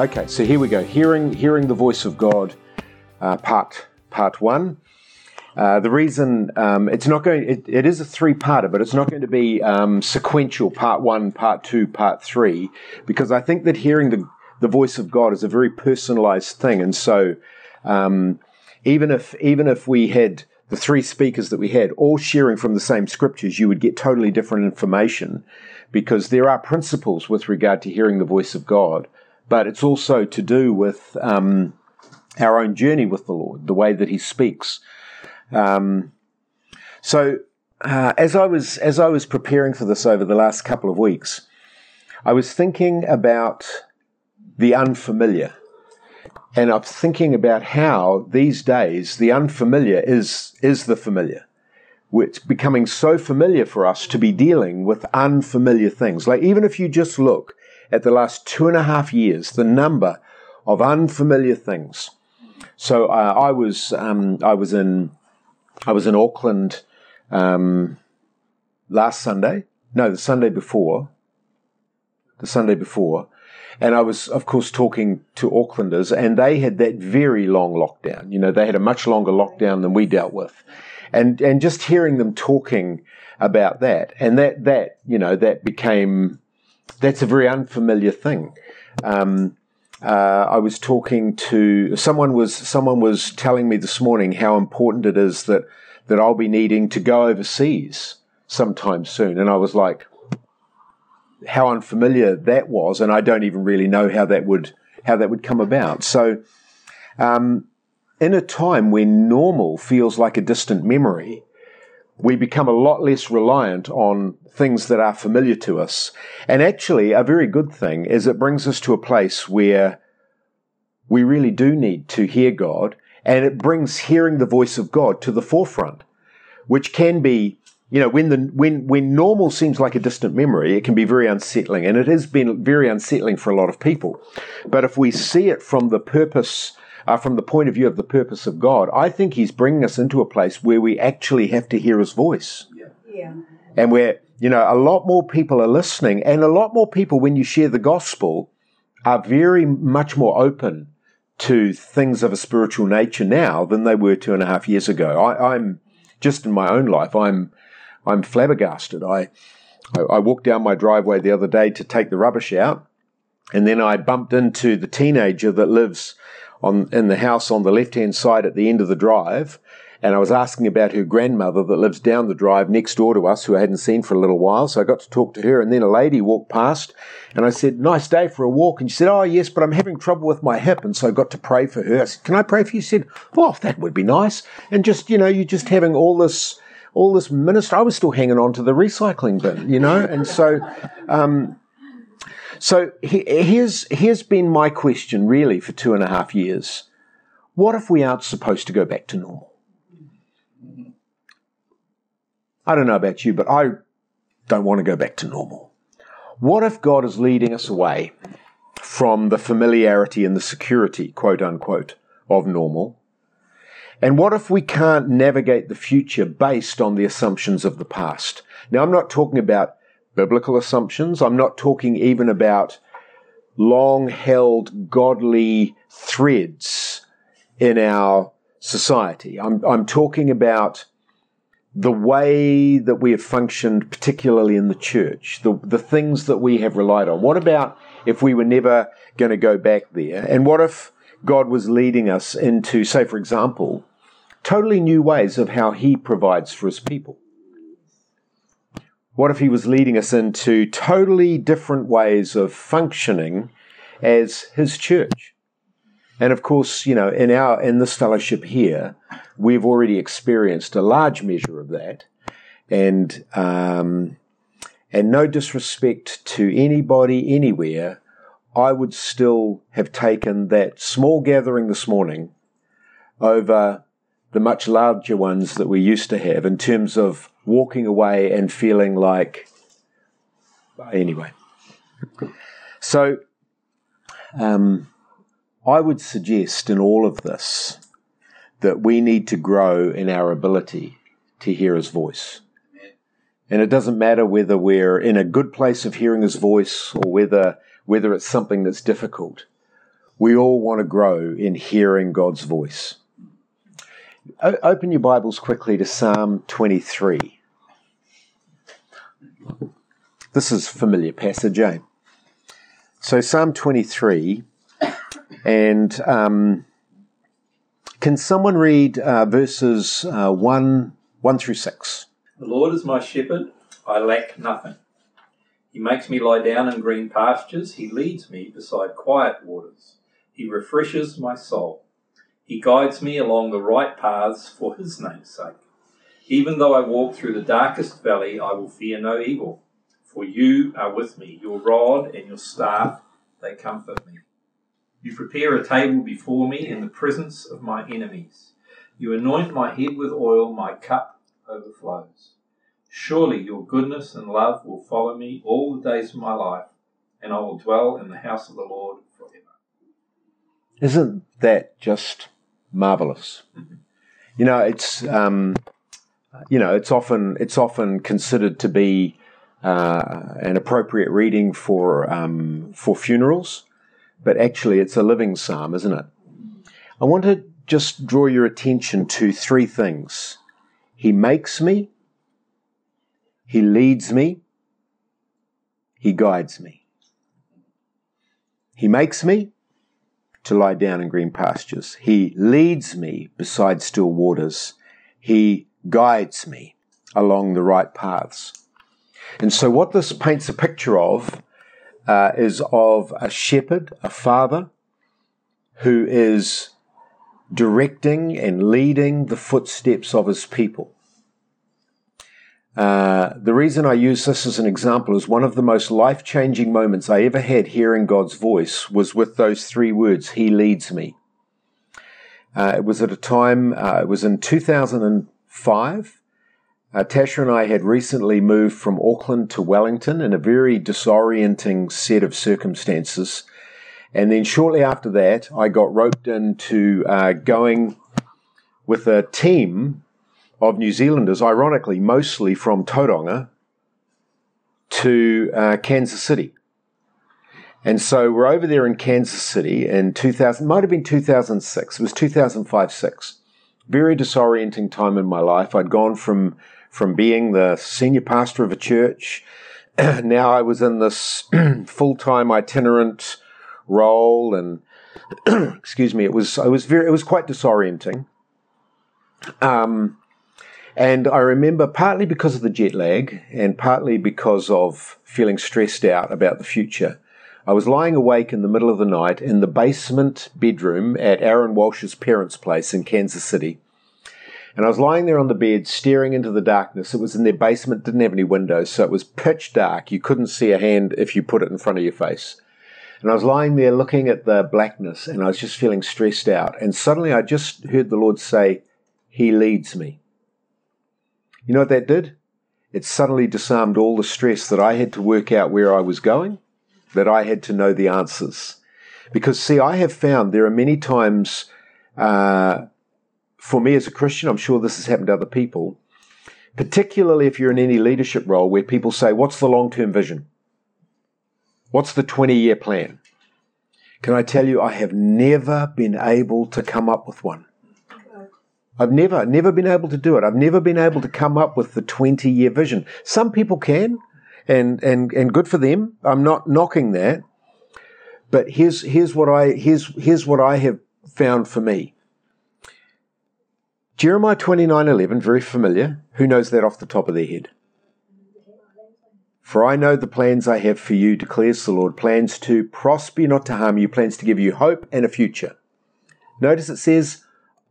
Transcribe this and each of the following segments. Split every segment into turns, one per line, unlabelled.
Okay, so here we go. Hearing hearing the voice of God, uh, part part one. Uh, the reason um, it's not going, it, it is a three-parter, but it's not going to be um, sequential. Part one, part two, part three, because I think that hearing the the voice of God is a very personalized thing, and so um, even if even if we had the three speakers that we had all sharing from the same scriptures, you would get totally different information, because there are principles with regard to hearing the voice of God but it's also to do with um, our own journey with the Lord, the way that He speaks. Um, so, uh, as I was as I was preparing for this over the last couple of weeks, I was thinking about the unfamiliar, and I'm thinking about how these days the unfamiliar is is the familiar. It's becoming so familiar for us to be dealing with unfamiliar things. Like even if you just look at the last two and a half years, the number of unfamiliar things. So uh, I was um, I was in I was in Auckland um, last Sunday. No, the Sunday before. The Sunday before, and I was, of course, talking to Aucklanders, and they had that very long lockdown. You know, they had a much longer lockdown than we dealt with, and and just hearing them talking about that, and that that you know that became that's a very unfamiliar thing. Um, uh, I was talking to someone was someone was telling me this morning how important it is that that I'll be needing to go overseas sometime soon, and I was like, how unfamiliar that was, and I don't even really know how that would how that would come about. So, um, in a time when normal feels like a distant memory, we become a lot less reliant on things that are familiar to us. And actually, a very good thing is it brings us to a place where we really do need to hear God, and it brings hearing the voice of God to the forefront, which can be, you know, when the when when normal seems like a distant memory, it can be very unsettling, and it has been very unsettling for a lot of people. But if we see it from the purpose uh, from the point of view of the purpose of God, I think He's bringing us into a place where we actually have to hear His voice. Yeah. yeah. And where, you know, a lot more people are listening, and a lot more people, when you share the gospel, are very much more open to things of a spiritual nature now than they were two and a half years ago. I, am just in my own life, I'm I'm flabbergasted. I, I I walked down my driveway the other day to take the rubbish out, and then I bumped into the teenager that lives on in the house on the left hand side at the end of the drive. And I was asking about her grandmother that lives down the drive next door to us, who I hadn't seen for a little while. So I got to talk to her. And then a lady walked past and I said, Nice day for a walk. And she said, Oh, yes, but I'm having trouble with my hip. And so I got to pray for her. I said, Can I pray for you? She said, Well, that would be nice. And just, you know, you're just having all this, all this minister. I was still hanging on to the recycling bin, you know? And so, um, so here's, here's been my question really for two and a half years. What if we aren't supposed to go back to normal? I don't know about you, but I don't want to go back to normal. What if God is leading us away from the familiarity and the security, quote unquote, of normal? And what if we can't navigate the future based on the assumptions of the past? Now, I'm not talking about biblical assumptions. I'm not talking even about long held godly threads in our society. I'm, I'm talking about the way that we have functioned, particularly in the church, the, the things that we have relied on. What about if we were never going to go back there? And what if God was leading us into, say, for example, totally new ways of how He provides for His people? What if he was leading us into totally different ways of functioning as his church? And of course, you know, in our in this fellowship here, we've already experienced a large measure of that, and um, and no disrespect to anybody anywhere, I would still have taken that small gathering this morning over the much larger ones that we used to have in terms of walking away and feeling like, anyway. So, um, I would suggest in all of this that we need to grow in our ability to hear his voice. And it doesn't matter whether we're in a good place of hearing his voice or whether, whether it's something that's difficult. we all want to grow in hearing God's voice. O- open your Bibles quickly to Psalm 23. This is familiar passage, eh? So, Psalm 23, and um, can someone read uh, verses uh, 1, 1 through 6?
The Lord is my shepherd, I lack nothing. He makes me lie down in green pastures, He leads me beside quiet waters. He refreshes my soul. He guides me along the right paths for His name's sake. Even though I walk through the darkest valley, I will fear no evil for you are with me. Your rod and your staff, they comfort me. You prepare a table before me in the presence of my enemies. You anoint my head with oil, my cup overflows. Surely your goodness and love will follow me all the days of my life, and I will dwell in the house of the Lord forever.
Isn't that just marvelous? Mm-hmm. You know, it's um, you know, it's often it's often considered to be uh, an appropriate reading for um, for funerals, but actually it's a living psalm, isn't it? I want to just draw your attention to three things. He makes me, he leads me, he guides me. He makes me to lie down in green pastures. He leads me beside still waters. He guides me along the right paths. And so, what this paints a picture of uh, is of a shepherd, a father, who is directing and leading the footsteps of his people. Uh, the reason I use this as an example is one of the most life changing moments I ever had hearing God's voice was with those three words, He leads me. Uh, it was at a time, uh, it was in 2005. Uh, Tasha and I had recently moved from Auckland to Wellington in a very disorienting set of circumstances. And then shortly after that, I got roped into uh, going with a team of New Zealanders, ironically, mostly from Tauranga, to uh, Kansas City. And so we're over there in Kansas City in 2000, might have been 2006, it was 2005 6. Very disorienting time in my life. I'd gone from from being the senior pastor of a church. now I was in this full time itinerant role, and excuse me, it was I was very it was quite disorienting. Um, and I remember partly because of the jet lag, and partly because of feeling stressed out about the future. I was lying awake in the middle of the night in the basement bedroom at Aaron Walsh's parents' place in Kansas City and I was lying there on the bed, staring into the darkness. It was in their basement, didn't have any windows, so it was pitch dark. You couldn't see a hand if you put it in front of your face. And I was lying there looking at the blackness, and I was just feeling stressed out. And suddenly I just heard the Lord say, He leads me. You know what that did? It suddenly disarmed all the stress that I had to work out where I was going, that I had to know the answers. Because, see, I have found there are many times uh, for me as a Christian, I'm sure this has happened to other people, particularly if you're in any leadership role where people say, What's the long term vision? What's the 20 year plan? Can I tell you, I have never been able to come up with one. I've never, never been able to do it. I've never been able to come up with the 20 year vision. Some people can, and, and, and good for them. I'm not knocking that. But here's, here's what I, here's, here's what I have found for me. Jeremiah 29:11, very familiar. Who knows that off the top of their head? For I know the plans I have for you, declares the Lord, plans to prosper you, not to harm you, plans to give you hope and a future. Notice it says,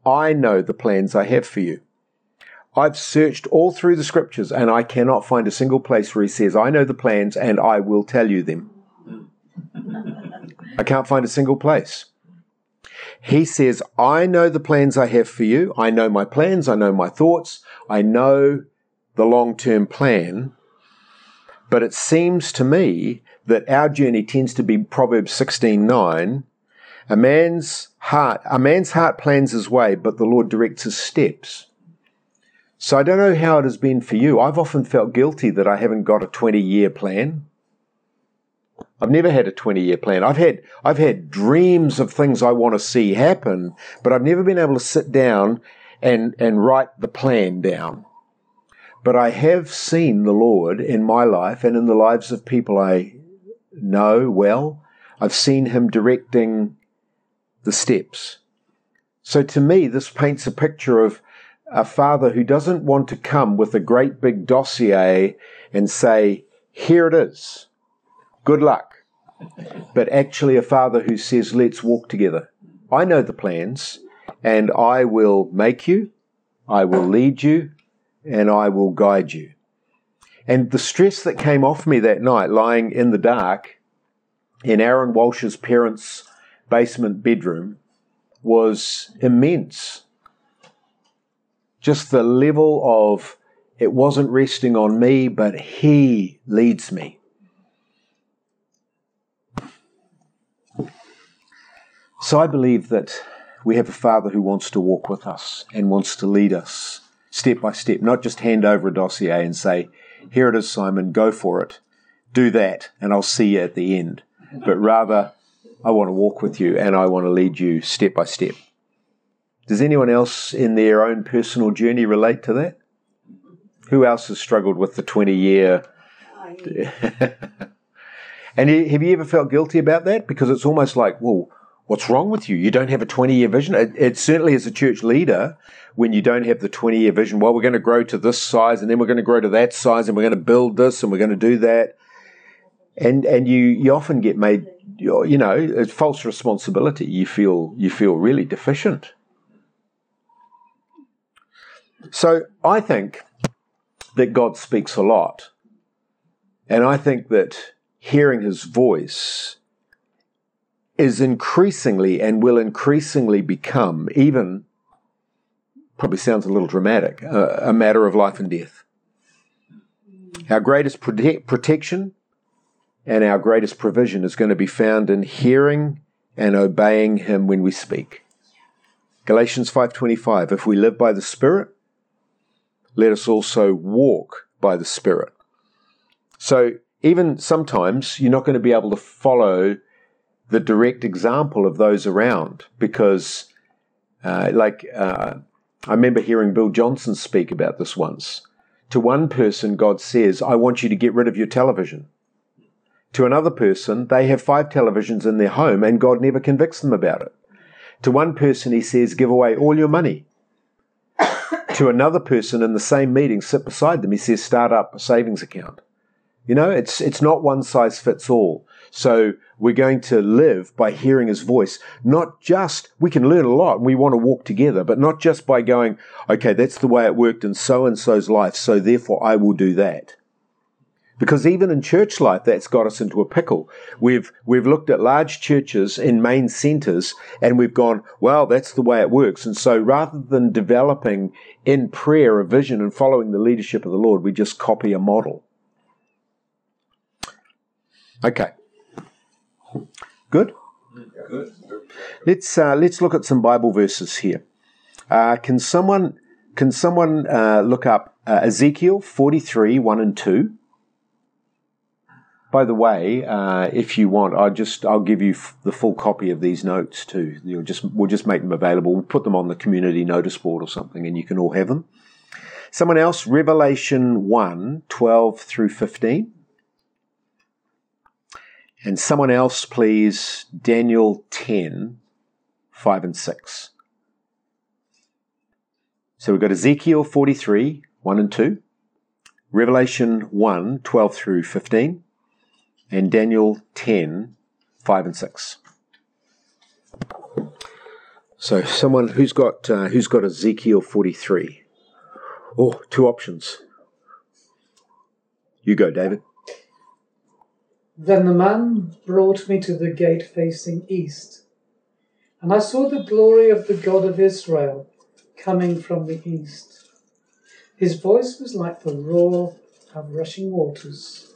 I know the plans I have for you. I've searched all through the scriptures and I cannot find a single place where he says, I know the plans and I will tell you them. I can't find a single place. He says, I know the plans I have for you. I know my plans. I know my thoughts. I know the long term plan. But it seems to me that our journey tends to be Proverbs 16:9. A man's heart, a man's heart plans his way, but the Lord directs his steps. So I don't know how it has been for you. I've often felt guilty that I haven't got a 20 year plan. I've never had a 20 year plan. I've had, I've had dreams of things I want to see happen, but I've never been able to sit down and, and write the plan down. But I have seen the Lord in my life and in the lives of people I know well. I've seen Him directing the steps. So to me, this paints a picture of a father who doesn't want to come with a great big dossier and say, here it is. Good luck. But actually, a father who says, let's walk together. I know the plans, and I will make you, I will lead you, and I will guide you. And the stress that came off me that night, lying in the dark in Aaron Walsh's parents' basement bedroom, was immense. Just the level of it wasn't resting on me, but He leads me. So I believe that we have a Father who wants to walk with us and wants to lead us step by step, not just hand over a dossier and say, Here it is, Simon, go for it. Do that, and I'll see you at the end. But rather, I want to walk with you and I want to lead you step by step. Does anyone else in their own personal journey relate to that? Who else has struggled with the 20 year? and have you ever felt guilty about that? Because it's almost like, well, what's wrong with you? You don't have a 20 year vision. It, it, certainly, as a church leader, when you don't have the 20 year vision, well, we're going to grow to this size and then we're going to grow to that size and we're going to build this and we're going to do that. And, and you, you often get made, you know, a false responsibility. You feel, you feel really deficient. So I think that God speaks a lot. And I think that hearing his voice is increasingly and will increasingly become, even, probably sounds a little dramatic, a, a matter of life and death. Our greatest prote- protection and our greatest provision is going to be found in hearing and obeying him when we speak. Galatians 5:25 If we live by the spirit let us also walk by the Spirit. So, even sometimes you're not going to be able to follow the direct example of those around because, uh, like, uh, I remember hearing Bill Johnson speak about this once. To one person, God says, I want you to get rid of your television. To another person, they have five televisions in their home and God never convicts them about it. To one person, he says, give away all your money to another person in the same meeting, sit beside them. He says, start up a savings account. You know, it's, it's not one size fits all. So we're going to live by hearing his voice, not just, we can learn a lot and we want to walk together, but not just by going, okay, that's the way it worked in so and so's life, so therefore I will do that. Because even in church life, that's got us into a pickle. We've, we've looked at large churches in main centers and we've gone, well, that's the way it works. And so rather than developing in prayer a vision and following the leadership of the Lord, we just copy a model. Okay. Good? Good. Let's, uh, let's look at some Bible verses here. Uh, can someone, can someone uh, look up uh, Ezekiel 43, 1 and 2? By the way, uh, if you want, I just I'll give you f- the full copy of these notes too. You'll just we'll just make them available. We'll put them on the community notice board or something, and you can all have them. Someone else, Revelation 1, 12 through 15. And someone else, please, Daniel 10, 5 and 6. So we've got Ezekiel 43, 1 and 2, Revelation 1, 12 through 15, and Daniel 10, 5 and 6. So someone who's got uh, who's got Ezekiel 43. Oh, two options. You go, David.
Then the man brought me to the gate facing east, and I saw the glory of the God of Israel coming from the east. His voice was like the roar of rushing waters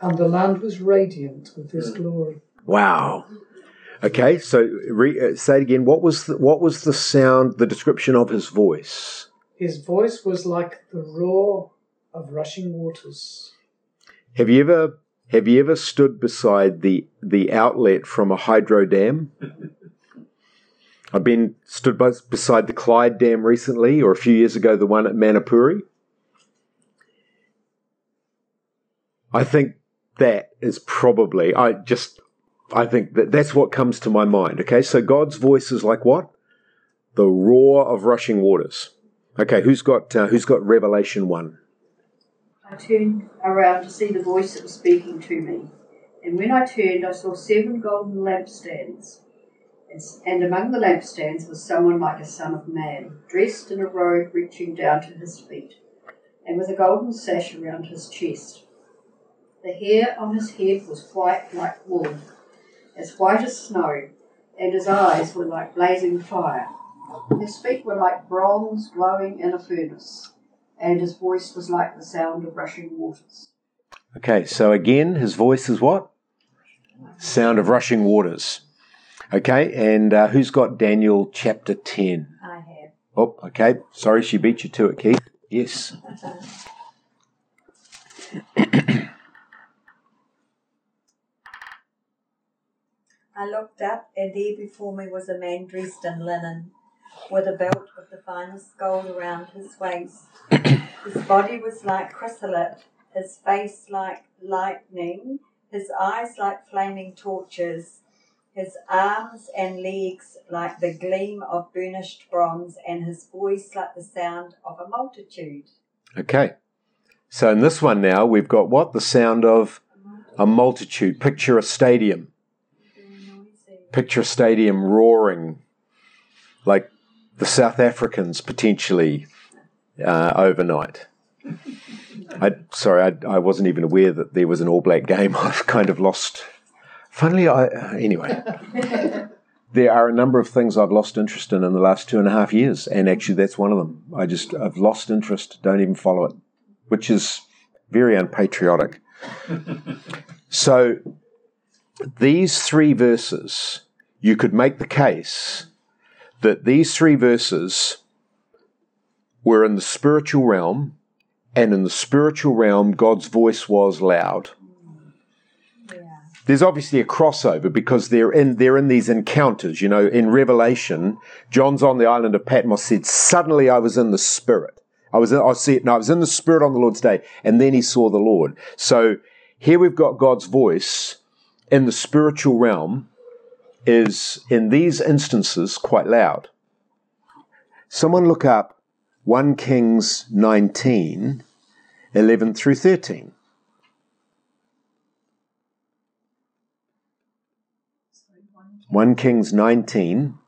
and the land was radiant with his glory.
Wow. Okay, so re, uh, say it again. What was the, what was the sound? The description of his voice.
His voice was like the roar of rushing waters.
Have you ever Have you ever stood beside the, the outlet from a hydro dam? I've been stood by, beside the Clyde Dam recently, or a few years ago, the one at Manapouri. I think that is probably, I just, I think that that's what comes to my mind. Okay, so God's voice is like what? The roar of rushing waters. Okay, who's got uh, who's got Revelation one?
I turned around to see the voice that was speaking to me, and when I turned, I saw seven golden lampstands, and among the lampstands was someone like a son of man, dressed in a robe reaching down to his feet, and with a golden sash around his chest. The hair on his head was white like wool, as white as snow, and his eyes were like blazing fire. His feet were like bronze glowing in a furnace, and his voice was like the sound of rushing waters.
Okay, so again, his voice is what? Sound of rushing waters. Okay, and uh, who's got Daniel chapter 10?
I have.
Oh, okay. Sorry, she beat you to it, Keith. Yes.
I looked up, and there before me was a man dressed in linen, with a belt of the finest gold around his waist. his body was like chrysolite, his face like lightning, his eyes like flaming torches, his arms and legs like the gleam of burnished bronze, and his voice like the sound of a multitude.
Okay. So in this one now, we've got what? The sound of a multitude. Picture a stadium. Picture a stadium roaring like the South Africans potentially uh, overnight. I sorry, I, I, wasn't even aware that there was an All Black game. I've kind of lost. Funnily, I anyway. there are a number of things I've lost interest in in the last two and a half years, and actually that's one of them. I just I've lost interest. Don't even follow it, which is very unpatriotic. so these three verses, you could make the case that these three verses were in the spiritual realm, and in the spiritual realm, God's voice was loud. There's obviously a crossover because they're in they're in these encounters. You know, in Revelation, John's on the island of Patmos said, "Suddenly I was in the Spirit. I was in, I see it. No, I was in the Spirit on the Lord's day, and then he saw the Lord." So here we've got God's voice in the spiritual realm, is in these instances quite loud. Someone look up 1 Kings 19, 11 through 13. One Kings 19,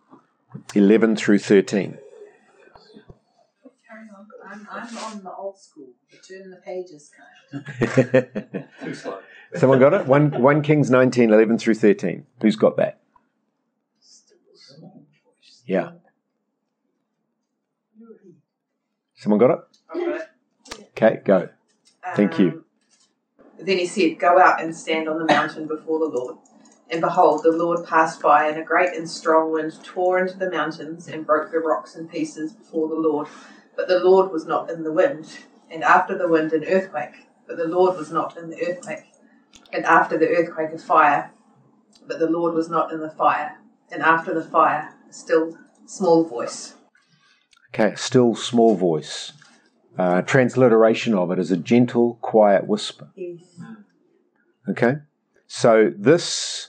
11 through 13.
I'm, I'm on the old school, the turn the pages
kind. Too slow.
Someone got it? One, 1 Kings 19, 11 through 13. Who's got that? Yeah. Someone got it? Okay, go. Thank you.
Um, then he said, Go out and stand on the mountain before the Lord. And behold, the Lord passed by, and a great and strong wind tore into the mountains and broke the rocks in pieces before the Lord. But the Lord was not in the wind. And after the wind, an earthquake. But the Lord was not in the earthquake. And after the earthquake, a fire. But the Lord was not in the fire. And after the fire, still small voice.
Okay, still small voice. Uh, transliteration of it is a gentle, quiet whisper.
Yes.
Okay, so this,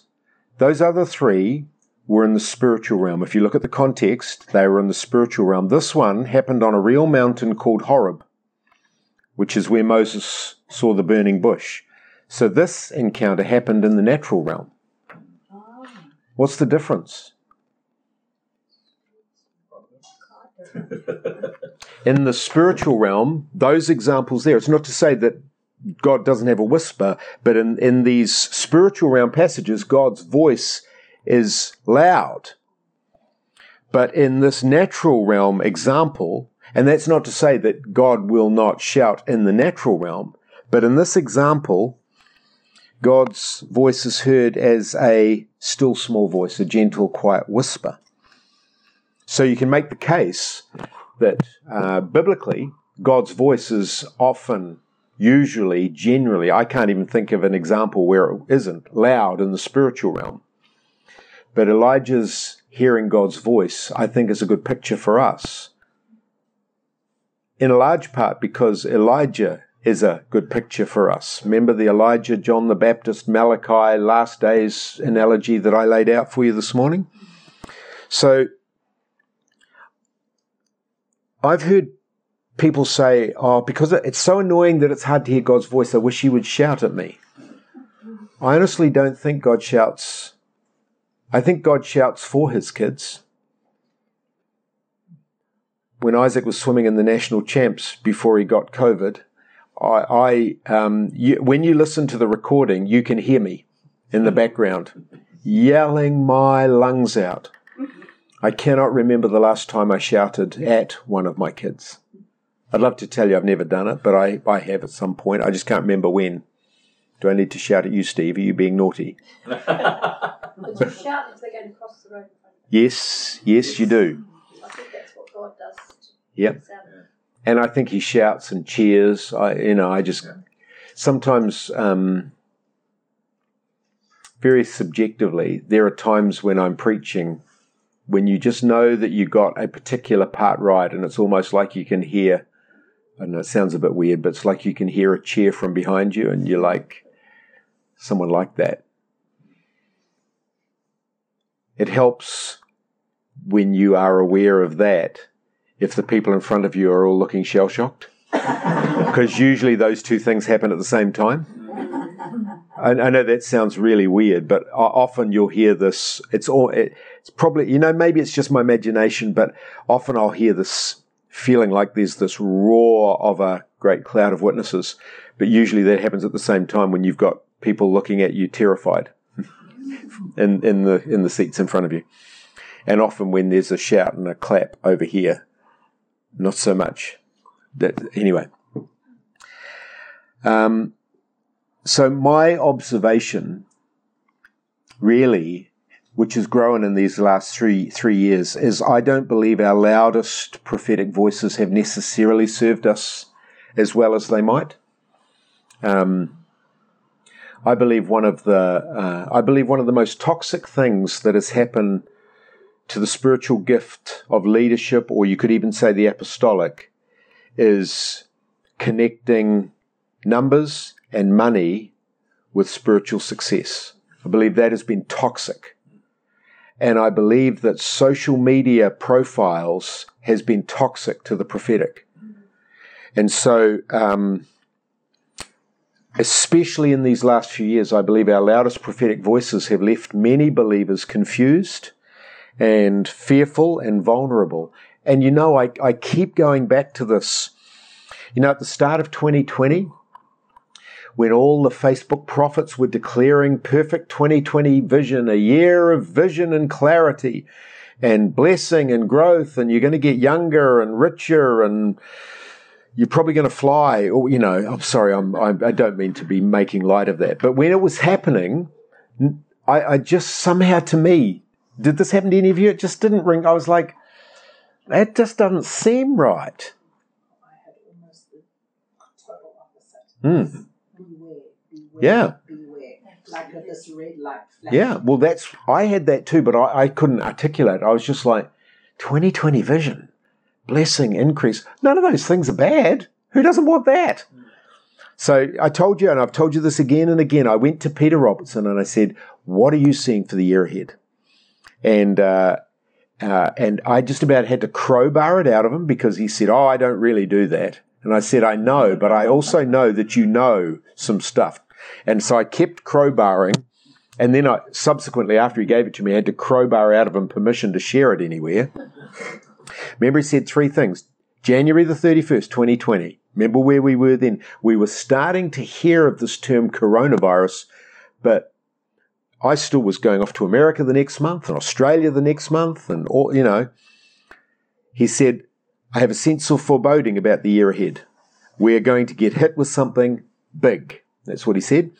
those other three were in the spiritual realm. If you look at the context, they were in the spiritual realm. This one happened on a real mountain called Horeb, which is where Moses saw the burning bush. So this encounter happened in the natural realm.
Oh.
What's the difference? in the spiritual realm, those examples there, it's not to say that God doesn't have a whisper, but in, in these spiritual realm passages, God's voice is loud. But in this natural realm example, and that's not to say that God will not shout in the natural realm, but in this example, God's voice is heard as a still small voice, a gentle, quiet whisper. So you can make the case that uh, biblically, God's voice is often usually, generally, I can't even think of an example where it isn't loud in the spiritual realm. But Elijah's hearing God's voice, I think, is a good picture for us. In a large part because Elijah is a good picture for us. Remember the Elijah, John the Baptist, Malachi, last days analogy that I laid out for you this morning? So I've heard people say, oh, because it's so annoying that it's hard to hear God's voice, I wish He would shout at me. I honestly don't think God shouts. I think God shouts for His kids. When Isaac was swimming in the national champs before he got COVID, I, I um, you, when you listen to the recording, you can hear me in the background yelling my lungs out. I cannot remember the last time I shouted at one of my kids. I'd love to tell you I've never done it, but I, I have at some point. I just can't remember when. Do I need to shout at you, Steve? Are you being naughty?
But you shout if they're going to cross the road.
Yes, yes, you do.
I think that's what God does.
Yep. And I think he shouts and cheers. I, you know, I just sometimes, um, very subjectively, there are times when I'm preaching when you just know that you got a particular part right, and it's almost like you can hear. I know it sounds a bit weird, but it's like you can hear a cheer from behind you, and you're like, someone like that. It helps when you are aware of that if the people in front of you are all looking shell shocked. Because usually those two things happen at the same time. I, I know that sounds really weird, but often you'll hear this. It's all. It, it's probably you know maybe it's just my imagination, but often I'll hear this feeling like there's this roar of a great cloud of witnesses. But usually that happens at the same time when you've got people looking at you terrified in in the in the seats in front of you, and often when there's a shout and a clap over here, not so much. That anyway. Um, so my observation, really, which has grown in these last three three years, is I don't believe our loudest prophetic voices have necessarily served us as well as they might. Um, I believe one of the uh, I believe one of the most toxic things that has happened to the spiritual gift of leadership, or you could even say the apostolic, is connecting numbers and money with spiritual success. I believe that has been toxic. And I believe that social media profiles has been toxic to the prophetic. And so, um, especially in these last few years, I believe our loudest prophetic voices have left many believers confused and fearful and vulnerable. And you know, I, I keep going back to this. You know, at the start of 2020, when all the Facebook prophets were declaring perfect 2020 vision, a year of vision and clarity and blessing and growth, and you're going to get younger and richer and you're probably going to fly, or, you know, I'm sorry, I'm, I, I don't mean to be making light of that. But when it was happening, I, I just somehow to me, did this happen to any of you? It just didn't ring. I was like, that just doesn't seem right.
I had almost the total opposite.
Mm. Yeah.
beware. Like this red light flash.
Yeah, well, that's I had that too, but I, I couldn't articulate. I was just like, 2020 vision, blessing, increase. None of those things are bad. Who doesn't want that? So I told you, and I've told you this again and again. I went to Peter Robertson and I said, "What are you seeing for the year ahead?" And uh, uh, and I just about had to crowbar it out of him because he said, "Oh, I don't really do that." And I said, "I know, but I also know that you know some stuff." And so I kept crowbarring. And then I subsequently, after he gave it to me, I had to crowbar out of him permission to share it anywhere. Remember, he said three things. January the 31st, 2020. Remember where we were then? We were starting to hear of this term coronavirus, but I still was going off to America the next month and Australia the next month, and all, you know. He said, I have a sense of foreboding about the year ahead. We're going to get hit with something big. That's what he said.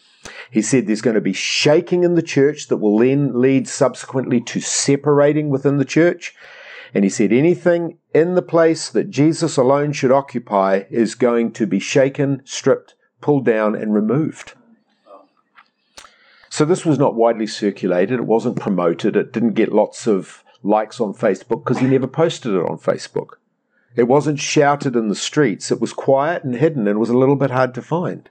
He said there's going to be shaking in the church that will then lead subsequently to separating within the church. And he said anything in the place that Jesus alone should occupy is going to be shaken, stripped, pulled down and removed. So this was not widely circulated. It wasn't promoted. It didn't get lots of likes on Facebook because he never posted it on Facebook. It wasn't shouted in the streets. It was quiet and hidden and was a little bit hard to find.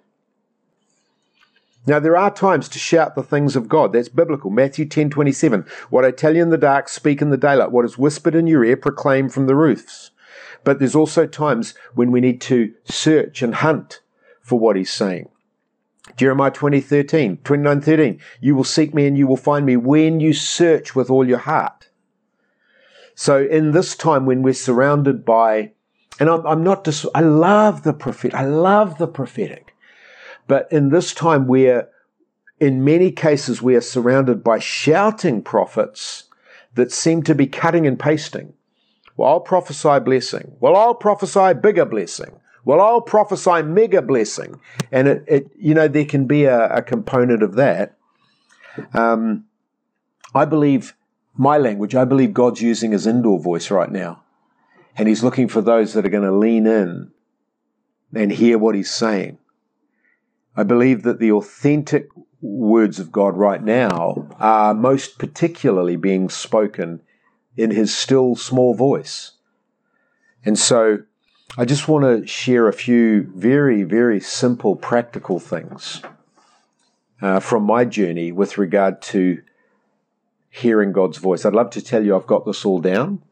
Now there are times to shout the things of God. That's biblical. Matthew 10:27. What I tell you in the dark, speak in the daylight. What is whispered in your ear, proclaim from the roofs. But there's also times when we need to search and hunt for what he's saying. Jeremiah 20, 13, 29, 13. You will seek me and you will find me when you search with all your heart. So in this time when we're surrounded by, and I'm, I'm not just, I love the prophet, I love the prophetic. But in this time where in many cases we are surrounded by shouting prophets that seem to be cutting and pasting. Well, I'll prophesy blessing. Well, I'll prophesy bigger blessing. Well, I'll prophesy mega blessing. And it, it you know, there can be a, a component of that. Um, I believe my language, I believe God's using his indoor voice right now. And he's looking for those that are going to lean in and hear what he's saying. I believe that the authentic words of God right now are most particularly being spoken in his still small voice. And so I just want to share a few very, very simple, practical things uh, from my journey with regard to hearing God's voice. I'd love to tell you I've got this all down.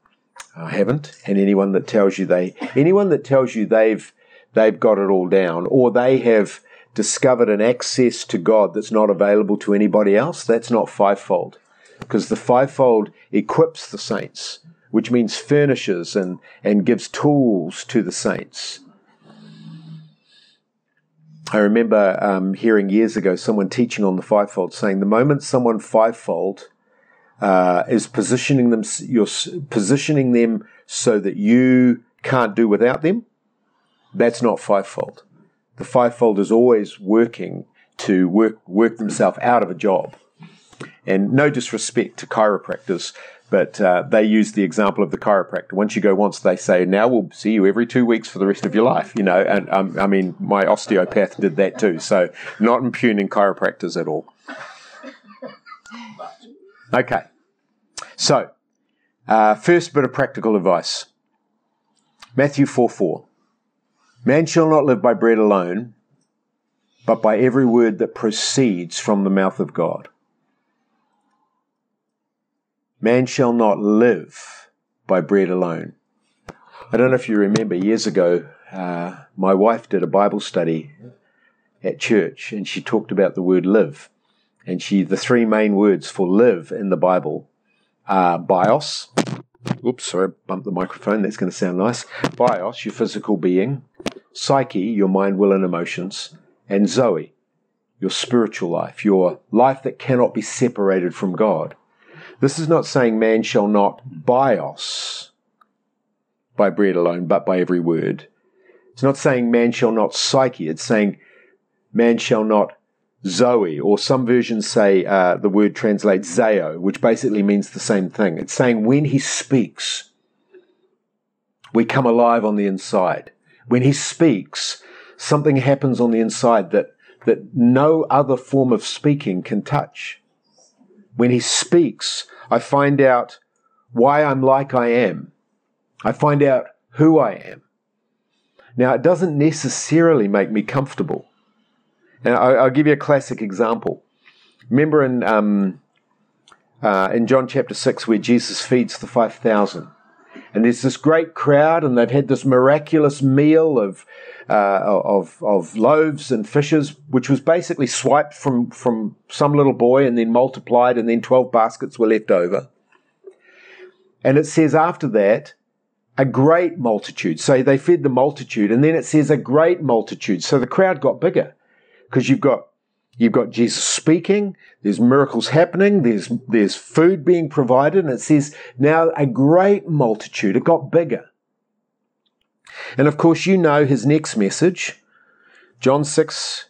I haven't. And anyone that tells you they, anyone that tells you they've, they've got it all down or they have discovered an access to God that's not available to anybody else, that's not fivefold. Because the fivefold equips the saints, which means furnishes and, and gives tools to the saints. I remember um, hearing years ago someone teaching on the fivefold saying the moment someone fivefold uh, is positioning them, you're positioning them so that you can't do without them, that's not fivefold the fivefold is always working to work work themselves out of a job. And no disrespect to chiropractors, but uh, they use the example of the chiropractor. Once you go once, they say, "Now we'll see you every two weeks for the rest of your life." You know, and um, I mean, my osteopath did that too. So, not impugning chiropractors at all. Okay, so uh, first bit of practical advice: Matthew four four. Man shall not live by bread alone, but by every word that proceeds from the mouth of God. Man shall not live by bread alone. I don't know if you remember years ago, uh, my wife did a Bible study at church and she talked about the word live. And she, the three main words for live in the Bible are bios. Oops, sorry, bumped the microphone. That's going to sound nice. Bios, your physical being psyche, your mind, will, and emotions, and Zoe, your spiritual life, your life that cannot be separated from God. This is not saying man shall not bios by bread alone, but by every word. It's not saying man shall not psyche. It's saying man shall not Zoe, or some versions say uh, the word translates Zeo, which basically means the same thing. It's saying when he speaks, we come alive on the inside. When he speaks, something happens on the inside that, that no other form of speaking can touch. When he speaks, I find out why I'm like I am. I find out who I am. Now, it doesn't necessarily make me comfortable. And I, will give you a classic example. Remember in um, uh, in John chapter six, where Jesus feeds the five thousand, and there's this great crowd, and they've had this miraculous meal of, uh, of, of loaves and fishes, which was basically swiped from, from some little boy and then multiplied, and then 12 baskets were left over. And it says after that, a great multitude. So they fed the multitude, and then it says a great multitude. So the crowd got bigger because you've got You've got Jesus speaking. There's miracles happening. There's, there's food being provided. And it says now a great multitude. It got bigger. And of course, you know his next message. John 6,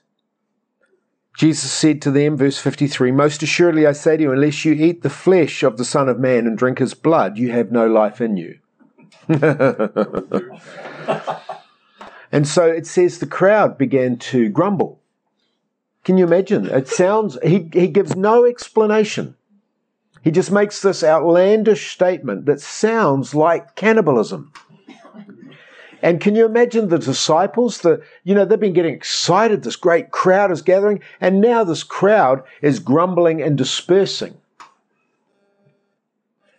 Jesus said to them, verse 53, Most assuredly I say to you, unless you eat the flesh of the Son of Man and drink his blood, you have no life in you. And so it says the crowd began to grumble. Can you imagine? It sounds, he, he gives no explanation. He just makes this outlandish statement that sounds like cannibalism. And can you imagine the disciples? The you know they've been getting excited. This great crowd is gathering, and now this crowd is grumbling and dispersing.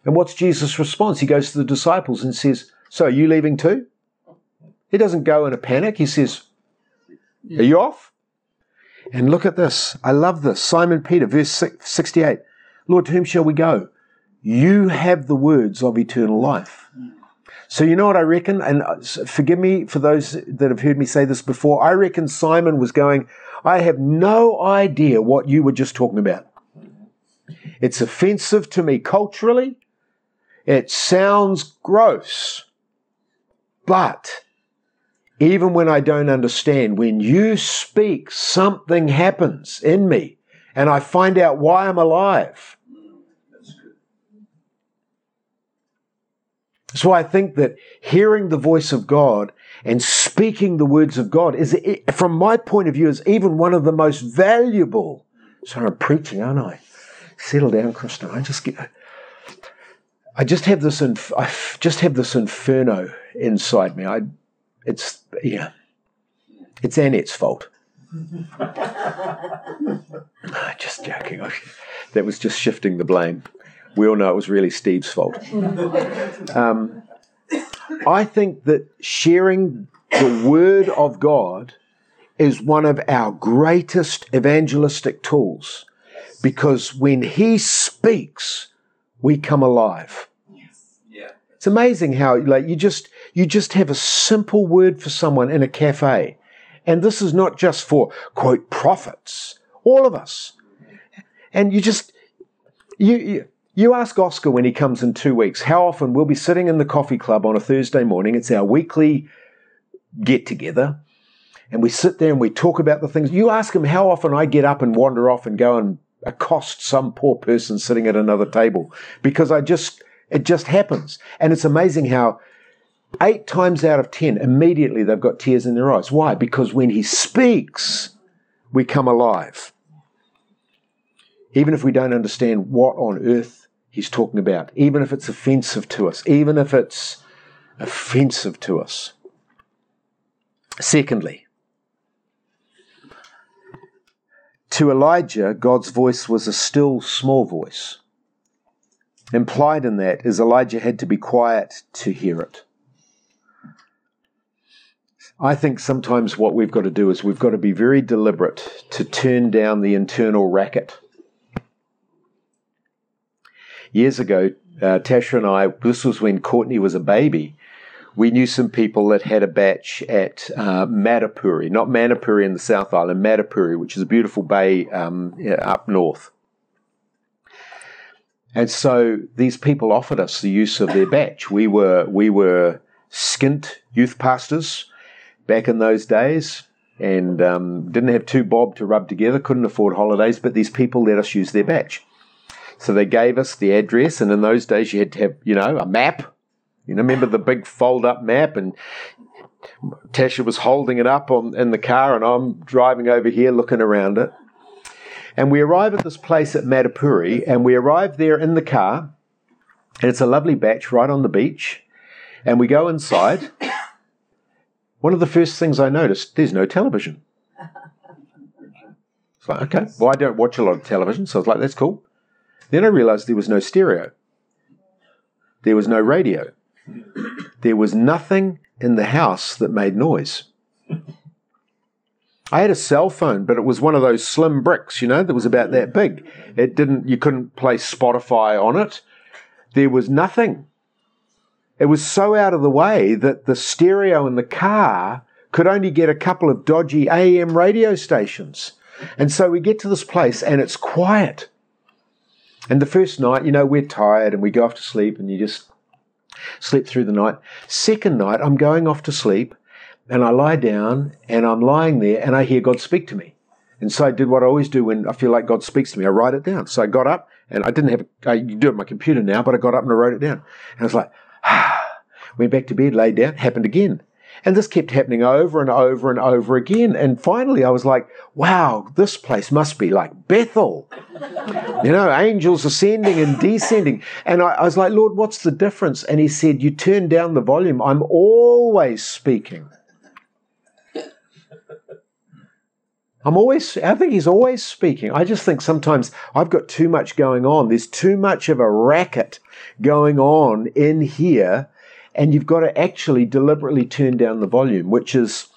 And what's Jesus' response? He goes to the disciples and says, "So are you leaving too?" He doesn't go in a panic. He says, "Are you off?" And look at this. I love this. Simon Peter, verse 68. Lord, to whom shall we go? You have the words of eternal life. So you know what I reckon, and uh, forgive me for those that have heard me say this before. I reckon Simon was going, I have no idea what you were just talking about. It's offensive to me culturally. It sounds gross. But even when I don't understand, when you speak, something happens in me and I find out why I'm alive. So I think that hearing the voice of God and speaking the words of God is, from my point of view, is even one of the most valuable. Sorry, I'm preaching, aren't I? Settle down, Kristen. I just get, I just have this, inf- I just have this inferno inside me. I, it's yeah, it's Annette's fault. just joking. That was just shifting the blame we all know it was really Steve's fault. Um, I think that sharing the word of God is one of our greatest evangelistic tools because when he speaks, we come alive. Yes.
Yeah.
It's amazing how like you just you just have a simple word for someone in a cafe. And this is not just for quote prophets, all of us. And you just you, you you ask Oscar when he comes in two weeks how often we'll be sitting in the coffee club on a Thursday morning. It's our weekly get together. And we sit there and we talk about the things. You ask him how often I get up and wander off and go and accost some poor person sitting at another table because I just, it just happens. And it's amazing how eight times out of ten, immediately they've got tears in their eyes. Why? Because when he speaks, we come alive. Even if we don't understand what on earth he's talking about, even if it's offensive to us, even if it's offensive to us. Secondly, to Elijah, God's voice was a still small voice. Implied in that is Elijah had to be quiet to hear it. I think sometimes what we've got to do is we've got to be very deliberate to turn down the internal racket years ago, uh, Tasha and I, this was when Courtney was a baby. We knew some people that had a bach at uh, Matapouri, not Manapouri in the South Island, Matapouri, which is a beautiful bay um, up north. And so these people offered us the use of their bach. We were we were skint youth pastors back in those days, and um, didn't have two bob to rub together. Couldn't afford holidays, but these people let us use their bach. So they gave us the address, and in those days you had to have, you know, a map. You know, remember the big fold up map? And Tasha was holding it up on, in the car, and I'm driving over here looking around it. And we arrive at this place at Matapouri, and we arrive there in the car, and it's a lovely bach right on the beach. And we go inside. One of the first things I noticed, there's no television. It's like, okay, well, I don't watch a lot of television, so I was like, that's cool. Then I realized there was no stereo. There was no radio. There was nothing in the house that made noise. I had a cell phone, but it was one of those slim bricks, you know, that was about that big. It didn't, you couldn't play Spotify on it. There was nothing. It was so out of the way that the stereo in the car could only get a couple of dodgy AM radio stations. And so we get to this place and it's quiet. And the first night, you know, we're tired and we go off to sleep and you just sleep through the night. Second night, I'm going off to sleep and I lie down and I'm lying there and I hear God speak to me. And so I did what I always do when I feel like God speaks to me. I write it down. So I got up and I didn't have, I do it on my computer now, but I got up and I wrote it down. And I was like, ah, went back to bed, laid down, happened again. And this kept happening over and over and over again. And finally, I was like, wow, this place must be like Bethel. you know, angels ascending and descending. And I, I was like, Lord, what's the difference? And he said, You turn down the volume. I'm always speaking. I'm always, I think he's always speaking. I just think sometimes I've got too much going on. There's too much of a racket going on in here and you've got to actually deliberately turn down the volume, which is,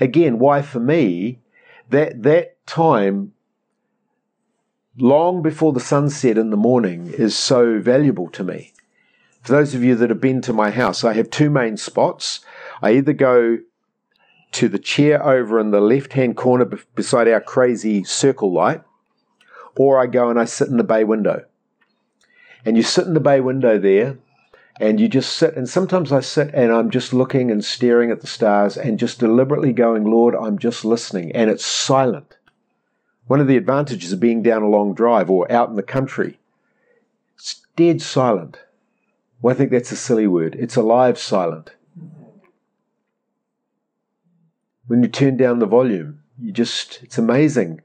again, why for me, that, that time, long before the sunset in the morning, is so valuable to me. For those of you that have been to my house, I have two main spots. I either go to the chair over in the left hand corner beside our crazy circle light, or I go and I sit in the bay window. And you sit in the bay window there, and you just sit and sometimes i sit and i'm just looking and staring at the stars and just deliberately going lord i'm just listening. And it's silent. One of the advantages of being down a long drive or out in the country it's dead silent. Well i think that's a silly word. It's alive silent. When you turn down the volume you just it's amazing.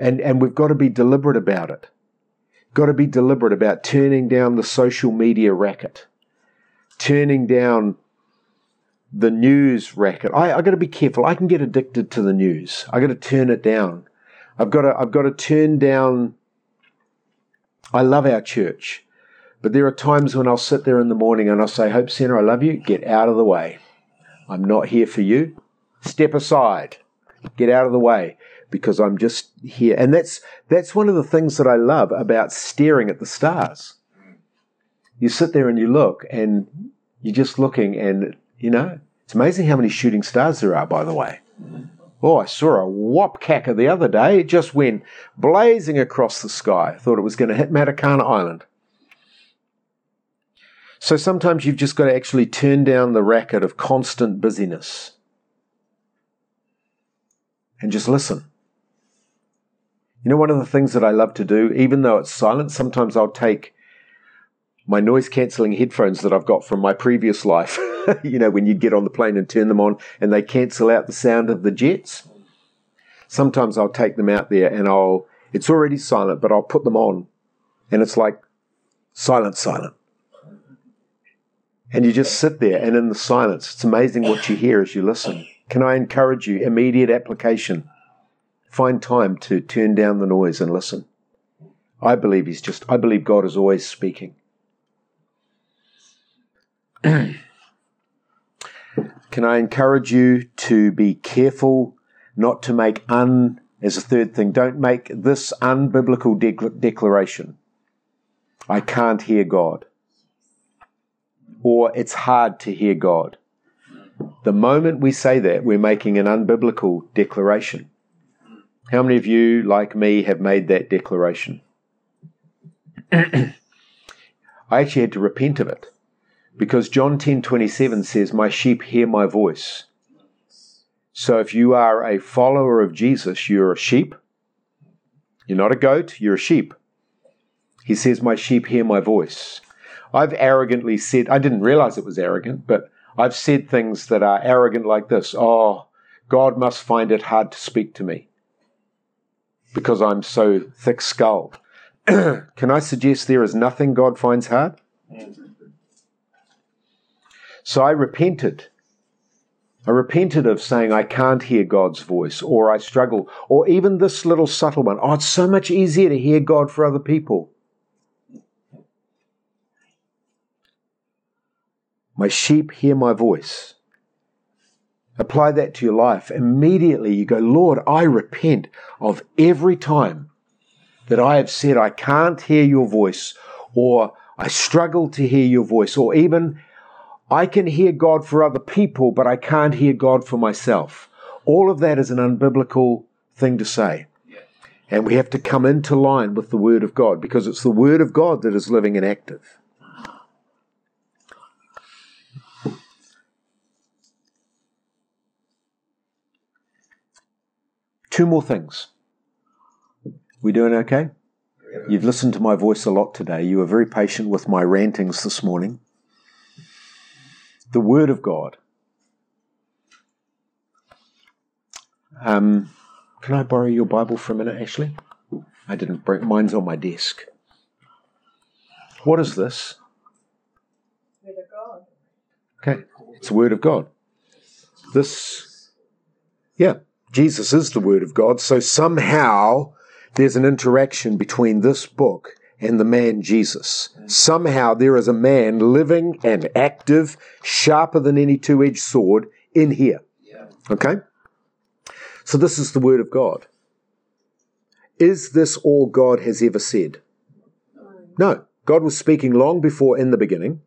And and we've got to be deliberate about it. Got to be deliberate about turning down the social media racket turning down the news racket. I, I got to be careful. I can get addicted to the news. I got to turn it down. I've got to, I've got to turn down. I love our church, but there are times when I'll sit there in the morning and I'll say, Hope Center, I love you. Get out of the way. I'm not here for you. Step aside. Get out of the way because I'm just here. And that's, that's one of the things that I love about staring at the stars you sit there and you look and you're just looking and, you know, it's amazing how many shooting stars there are, by the way. Oh, I saw a whopcacker the other day. It just went blazing across the sky. I thought it was going to hit Matakana Island. So sometimes you've just got to actually turn down the racket of constant busyness and just listen. You know, one of the things that I love to do, even though it's silent, sometimes I'll take my noise cancelling headphones that I've got from my previous life. you know, when you'd get on the plane and turn them on and they cancel out the sound of the jets. Sometimes I'll take them out there and I'll, it's already silent, but I'll put them on and it's like silent, silent. And you just sit there and in the silence, it's amazing what you hear as you listen. Can I encourage you? Immediate application. Find time to turn down the noise and listen. I believe he's just, I believe God is always speaking. Can I encourage you to be careful not to make un, as a third thing, don't make this unbiblical de- declaration. I can't hear God. Or it's hard to hear God. The moment we say that, we're making an unbiblical declaration. How many of you, like me, have made that declaration? I actually had to repent of it because John 10:27 says my sheep hear my voice. So if you are a follower of Jesus, you're a sheep. You're not a goat, you're a sheep. He says my sheep hear my voice. I've arrogantly said I didn't realize it was arrogant, but I've said things that are arrogant like this. Oh, God must find it hard to speak to me because I'm so thick skulled. Can I suggest there is nothing God finds hard? Mm. So I repented. I repented of saying I can't hear God's voice or I struggle, or even this little subtle one. Oh, it's so much easier to hear God for other people. My sheep hear my voice. Apply that to your life. Immediately you go, Lord, I repent of every time that I have said I can't hear your voice or I struggle to hear your voice or even I can hear God for other people, but I can't hear God for myself. All of that is an unbiblical thing to say. And we have to come into line with the Word of God because it's the Word of God that is living and active. Two more things. We doing okay? You've listened to my voice a lot today. You were very patient with my rantings this morning the Word of God. Um, can I borrow your Bible for a minute, Ashley? I didn't bring mine's on my desk. What is this?
Word of God.
Okay, it's the Word of God. This, yeah, Jesus is the Word of God, so somehow there's an interaction between this book and the man Jesus. Somehow there is a man living and active, sharper than any two edged sword in here. Okay? So this is the Word of God. Is this all God has ever said? No. God was speaking long before in the beginning,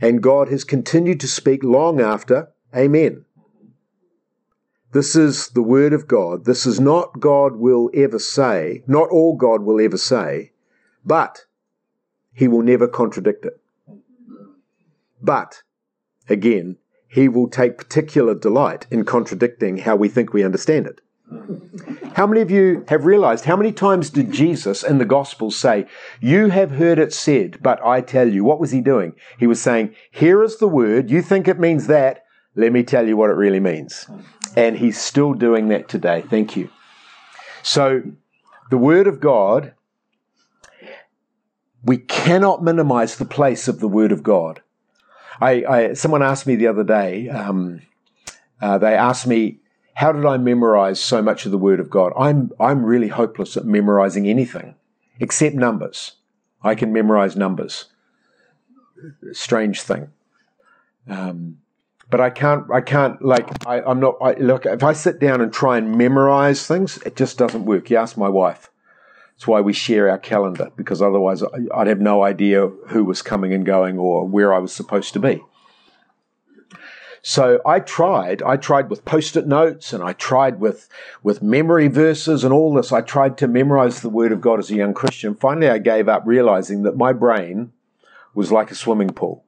and God has continued to speak long after. Amen. This is the Word of God. This is not God will ever say, not all God will ever say, but He will never contradict it. But, again, He will take particular delight in contradicting how we think we understand it. How many of you have realized how many times did Jesus in the Gospels say, You have heard it said, but I tell you? What was he doing? He was saying, Here is the word. You think it means that. Let me tell you what it really means. And he's still doing that today. Thank you. So, the word of God, we cannot minimize the place of the word of God. I, I someone asked me the other day, um, uh, they asked me, how did I memorize so much of the Word of God? I'm, I'm really hopeless at memorizing anything except numbers. I can memorize numbers. Strange thing. Um, but I can't, I can't, like, I, I'm not, I, look, if I sit down and try and memorize things, it just doesn't work. You ask my wife. That's why we share our calendar, because otherwise I'd have no idea who was coming and going or where I was supposed to be. So I tried. I tried with post-it notes and I tried with, with memory verses and all this. I tried to memorize the Word of God as a young Christian. Finally, I gave up realizing that my brain was like a swimming pool.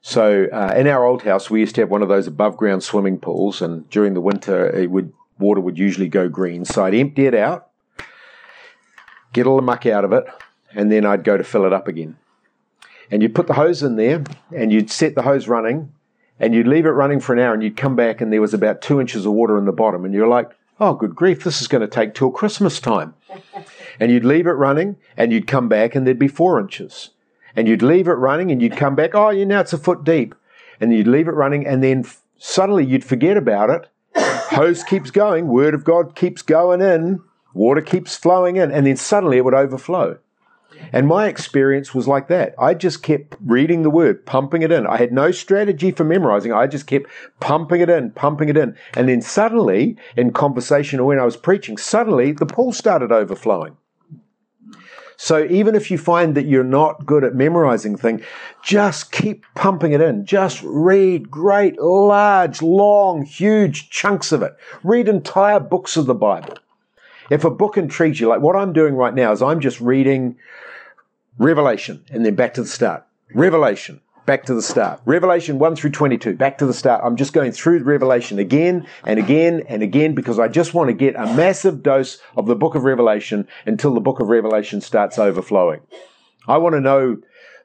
So uh, in our old house, we used to have one of those above ground swimming pools, and during the winter, it would water would usually go green. So I'd empty it out, get all the muck out of it, and then I'd go to fill it up again. And you'd put the hose in there, and you'd set the hose running, and you'd leave it running for an hour and you'd come back and there was about two inches of water in the bottom and you're like, oh, good grief, this is going to take till Christmas time. and you'd leave it running and you'd come back and there'd be four inches. And you'd leave it running and you'd come back, oh, you now it's a foot deep. And you'd leave it running and then f- suddenly you'd forget about it. Hose keeps going, word of God keeps going in, water keeps flowing in, and then suddenly it would overflow. And my experience was like that. I just kept reading the word, pumping it in. I had no strategy for memorizing. I just kept pumping it in, pumping it in. And then suddenly, in conversation or when I was preaching, suddenly the pool started overflowing. So even if you find that you're not good at memorizing things, just keep pumping it in. Just read great, large, long, huge chunks of it. Read entire books of the Bible. If a book intrigues you, like what I'm doing right now is I'm just reading Revelation, and then back to the start. Revelation, back to the start. Revelation 1 through 22, back to the start. I'm just going through Revelation again and again and again because I just want to get a massive dose of the book of Revelation until the book of Revelation starts overflowing. I want to know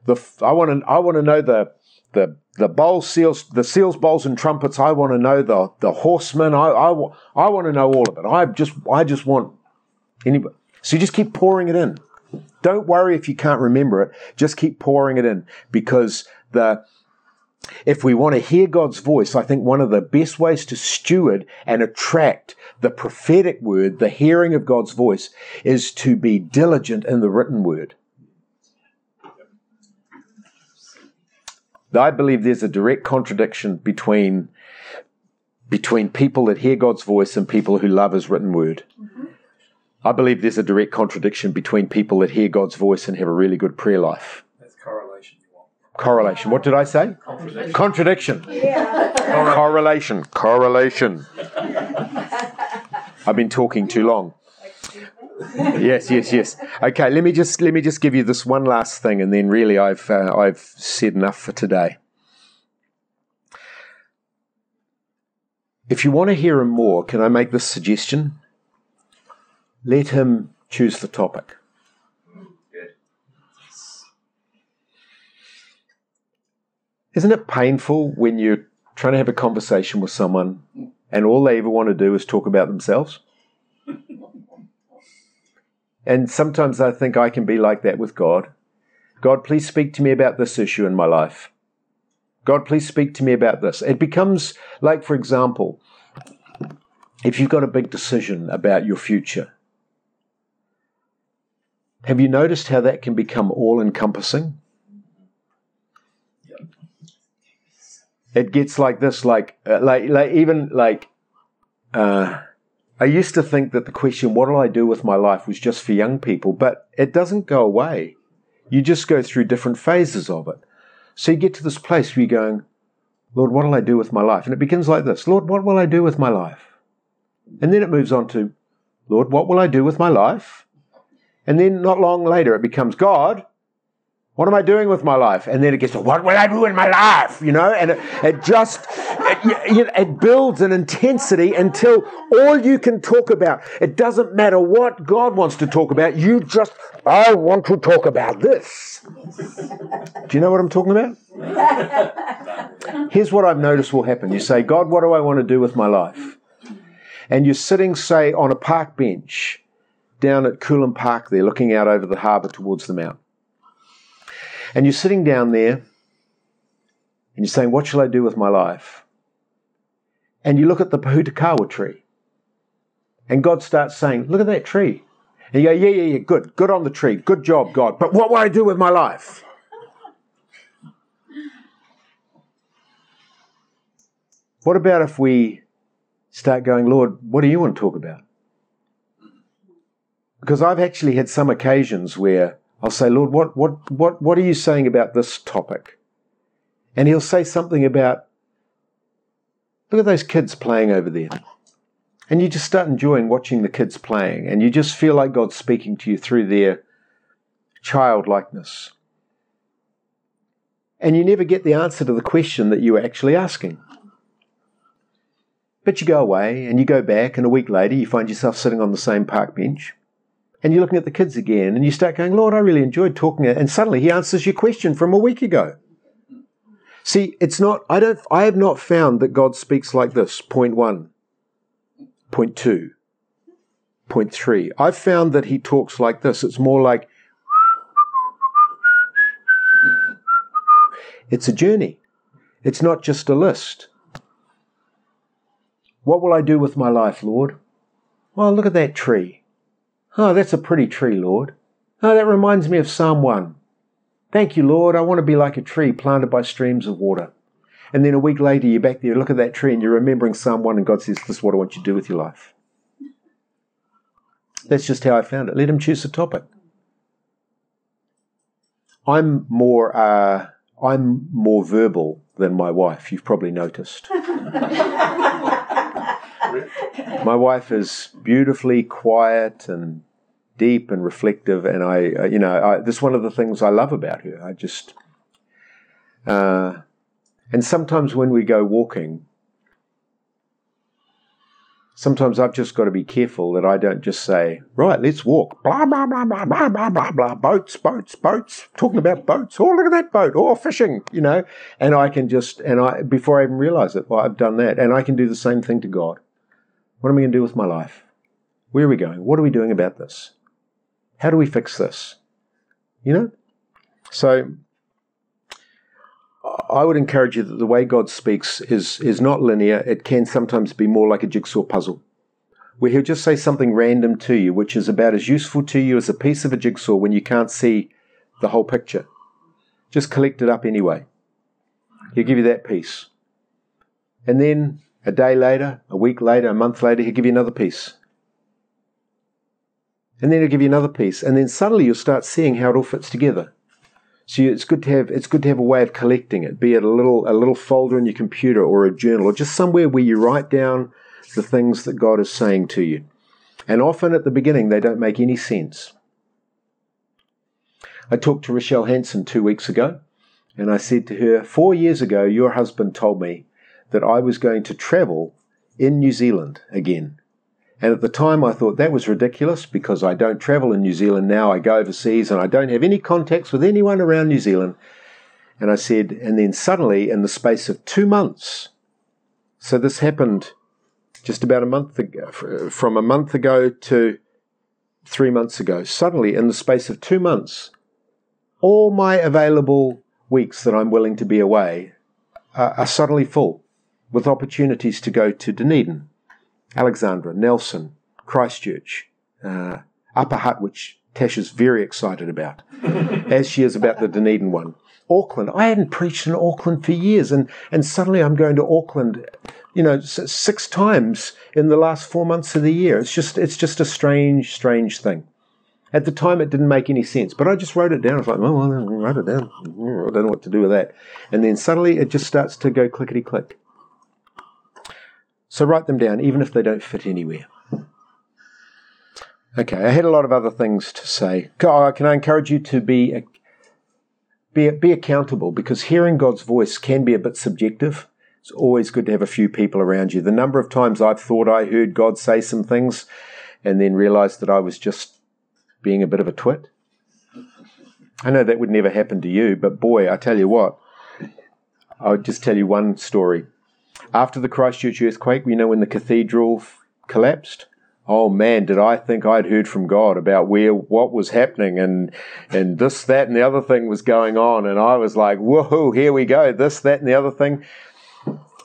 the, I want to, I want to know the, the, the bowls, seals, the seals, bowls, and trumpets. I want to know the, the horsemen. I, I, I want to know all of it. I just, I just want anybody. So you just keep pouring it in. Don't worry if you can't remember it. Just keep pouring it in because the, if we want to hear God's voice, I think one of the best ways to steward and attract the prophetic word, the hearing of God's voice, is to be diligent in the written word. I believe there's a direct contradiction between between people that hear God's voice and people who love His written word. I believe there's a direct contradiction between people that hear God's voice and have a really good prayer life.
That's correlation.
Correlation. What did I say?
Contradiction.
Contradiction.
Yeah.
Correlation. Correlation. I've been talking too long. yes, yes, yes. Okay, let me just let me just give you this one last thing, and then really I've uh, I've said enough for today. If you want to hear him more, can I make this suggestion? Let him choose the topic.
Good.
Isn't it painful when you're trying to have a conversation with someone and all they ever want to do is talk about themselves. and sometimes I think I can be like that with God. God, please speak to me about this issue in my life. God, please speak to me about this. It becomes like, for example, if you've got a big decision about your future, have you noticed how that can become all encompassing? It gets like this, like, uh, like, like, even like, uh, I used to think that the question, what will I do with my life, was just for young people, but it doesn't go away. You just go through different phases of it. So you get to this place where you're going, Lord, what will I do with my life? And it begins like this Lord, what will I do with my life? And then it moves on to, Lord, what will I do with my life? And then not long later, it becomes, God, what am I doing with my life? And then it gets to, what will I do in my life? You know, and it, it just, it, it, builds an intensity until all you can talk about, it doesn't matter what God wants to talk about, you just, I want to talk about this. Do you know what I'm talking about? Here's what I've noticed will happen. You say, God, what do I want to do with my life? And you're sitting, say, on a park bench down at Kulim Park there, looking out over the harbour towards the mount. And you're sitting down there and you're saying, What shall I do with my life? And you look at the Pohutukawa tree. And God starts saying, Look at that tree. And you go, Yeah, yeah, yeah, good. Good on the tree. Good job, God. But what will I do with my life? What about if we start going, Lord, what do you want to talk about? Because I've actually had some occasions where I'll say, Lord, what, what, what, what are you saying about this topic? And he'll say something about, look at those kids playing over there. And you just start enjoying watching the kids playing, and you just feel like God's speaking to you through their childlikeness. And you never get the answer to the question that you were actually asking. But you go away and you go back, and a week later you find yourself sitting on the same park bench and you're looking at the kids again, and you start going, Lord, I really enjoyed talking. And suddenly he answers your question from a week ago. See, it's not, I don't, I have not found that God speaks like this. Point one, point two, point three. I've found that he talks like this. It's more like, it's a journey. It's not just a list. What will I do with my life, Lord? Well, look at that tree. Oh, that's a pretty tree, Lord. Oh, that reminds me of Psalm 1. Thank you, Lord. I want to be like a tree planted by streams of water. And then a week later, you're back there, look at that tree, and you're remembering Psalm 1, and God says, This is what I want you to do with your life. That's just how I found it. Let him choose the topic. I'm more, uh, I'm more verbal than my wife. You've probably noticed. my wife is beautifully quiet and deep and reflective. And I, uh, you know, I, this is one of the things I love about her. I just, uh, and sometimes when we go walking, sometimes I've just got to be careful that I don't just say, right, let's walk. Blah, blah, blah, blah, blah, blah, blah, blah. Boats, boats, boats. Talking about boats. Oh, look at that boat. Oh, fishing, you know. And I can just, and I, before I even realize it, well, I've done that. And I can do the same thing to God. What am I going to do with my life? Where are we going? What are we doing about this? How do we fix this? You know? So I would encourage you that the way God speaks is, is not linear. It can sometimes be more like a jigsaw puzzle, where He'll just say something random to you, which is about as useful to you as a piece of a jigsaw when you can't see the whole picture. Just collect it up anyway. He'll give you that piece. And then a day later, a week later, a month later, He'll give you another piece. And then he'll give you another piece, and then suddenly you'll start seeing how it all fits together. So it's good to have it's good to have a way of collecting it, be it a little a little folder in your computer or a journal or just somewhere where you write down the things that God is saying to you. And often at the beginning they don't make any sense. I talked to Rochelle Hanson two weeks ago, and I said to her, Four years ago, your husband told me that I was going to travel in New Zealand again. And at the time, I thought that was ridiculous because I don't travel in New Zealand now. I go overseas and I don't have any contacts with anyone around New Zealand. And I said, and then suddenly, in the space of two months, so this happened just about a month ago, uh, uh, from a month ago to three months ago, suddenly in the space of two months, all my available weeks that I'm willing to be away are, are suddenly full with opportunities to go to Dunedin, Alexandra, Nelson, Christchurch, uh, Upper Hutt, which Tash is very excited about, as she is about the Dunedin one. Auckland. I hadn't preached in Auckland for years, and, and suddenly I'm going to Auckland, you know, six times in the last four months of the year. It's just it's just a strange, strange thing. At the time, it didn't make any sense, but I just wrote it down. I was like, well, I'll write it down. I don't know what to do with that. And then suddenly it just starts to go clickety click. So write them down, even if they don't fit anywhere. Okay, I had a lot of other things to say. Can I encourage you to be be be accountable because hearing God's voice can be a bit subjective. It's always good to have a few people around you. The number of times I've thought I heard God say some things and then realized that I was just being a bit of a twit. I know that would never happen to you, but boy, I tell you what, I would just tell you one story. After the Christchurch earthquake, you know, when the cathedral collapsed, oh man, did I think I'd heard from God about where what was happening and and this, that, and the other thing was going on, and I was like, whoa, here we go, this, that, and the other thing.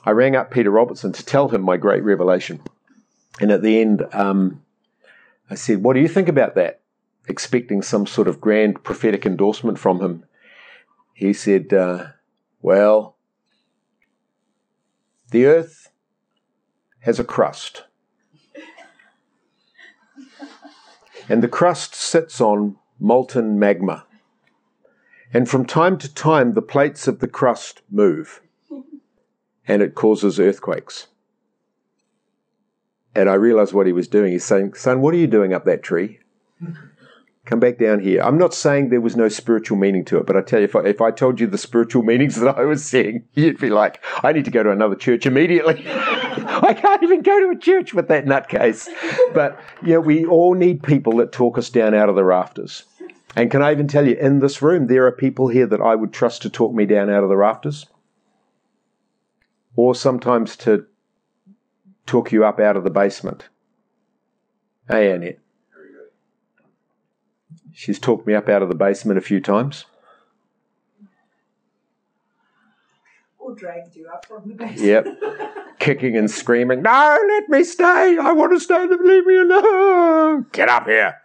I rang up Peter Robertson to tell him my great revelation, and at the end, um, I said, "What do you think about that?" Expecting some sort of grand prophetic endorsement from him. He said, uh, "Well, the earth has a crust." and the crust sits on molten magma. And from time to time, the plates of the crust move, and it causes earthquakes. And I realized what he was doing. He's saying, Son, what are you doing up that tree? Come back down here. I'm not saying there was no spiritual meaning to it, but I tell you, if I, if I told you the spiritual meanings that I was seeing, you'd be like, I need to go to another church immediately. I can't even go to a church with that nutcase. But, yeah, we all need people that talk us down out of the rafters. And can I even tell you, in this room, there are people here that I would trust to talk me down out of the rafters. Or sometimes to talk you up out of the basement. Hey, Annette. She's talked me up out of the basement a few times.
Or dragged you up from the basement.
Yep. Kicking and screaming, No, let me stay. I want to stay. Leave me alone. Get up here.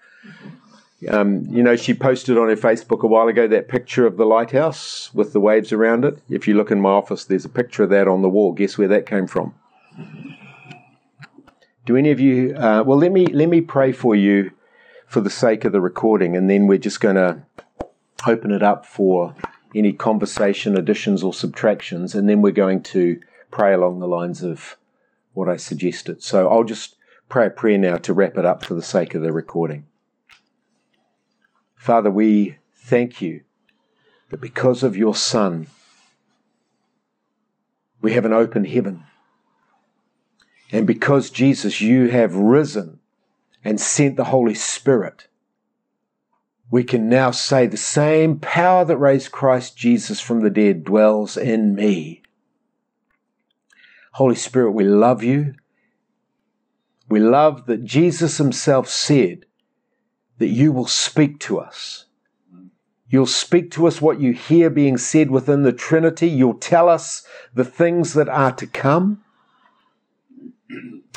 Um, you know, she posted on her Facebook a while ago that picture of the lighthouse with the waves around it. If you look in my office, there's a picture of that on the wall. Guess where that came from? Do any of you? Uh, well, let me let me pray for you for the sake of the recording, and then we're just going to open it up for any conversation additions or subtractions, and then we're going to pray along the lines of what I suggested. So I'll just pray a prayer now to wrap it up for the sake of the recording. Father, we thank you that because of your Son, we have an open heaven. And because, Jesus, you have risen and sent the Holy Spirit, we can now say the same power that raised Christ Jesus from the dead dwells in me. Holy Spirit, we love you. We love that Jesus himself said that you will speak to us. You'll speak to us what you hear being said within the Trinity. You'll tell us the things that are to come.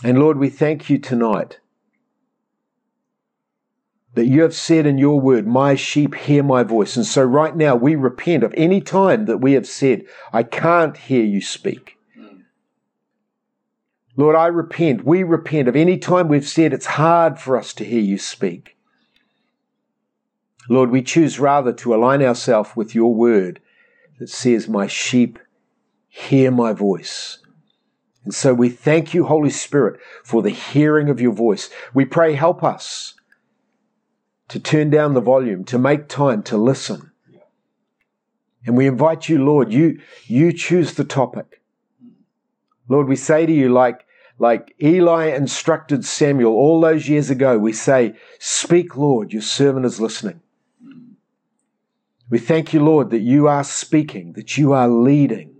And Lord, we thank you tonight that you have said in your word, My sheep hear my voice. And so right now we repent of any time that we have said, I can't hear you speak. Lord, I repent. We repent of any time we've said it's hard for us to hear you speak. Lord, we choose rather to align ourselves with your word that says, My sheep hear my voice. And so we thank you, Holy Spirit, for the hearing of your voice. We pray, help us to turn down the volume, to make time to listen. And we invite you, Lord, you, you choose the topic. Lord, we say to you, like, like Eli instructed Samuel all those years ago, we say, Speak, Lord, your servant is listening. We thank you, Lord, that you are speaking, that you are leading.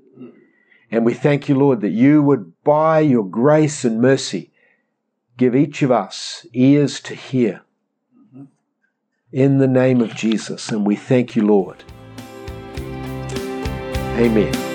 And we thank you, Lord, that you would, by your grace and mercy, give each of us ears to hear. In the name of Jesus, and we thank you, Lord. Amen.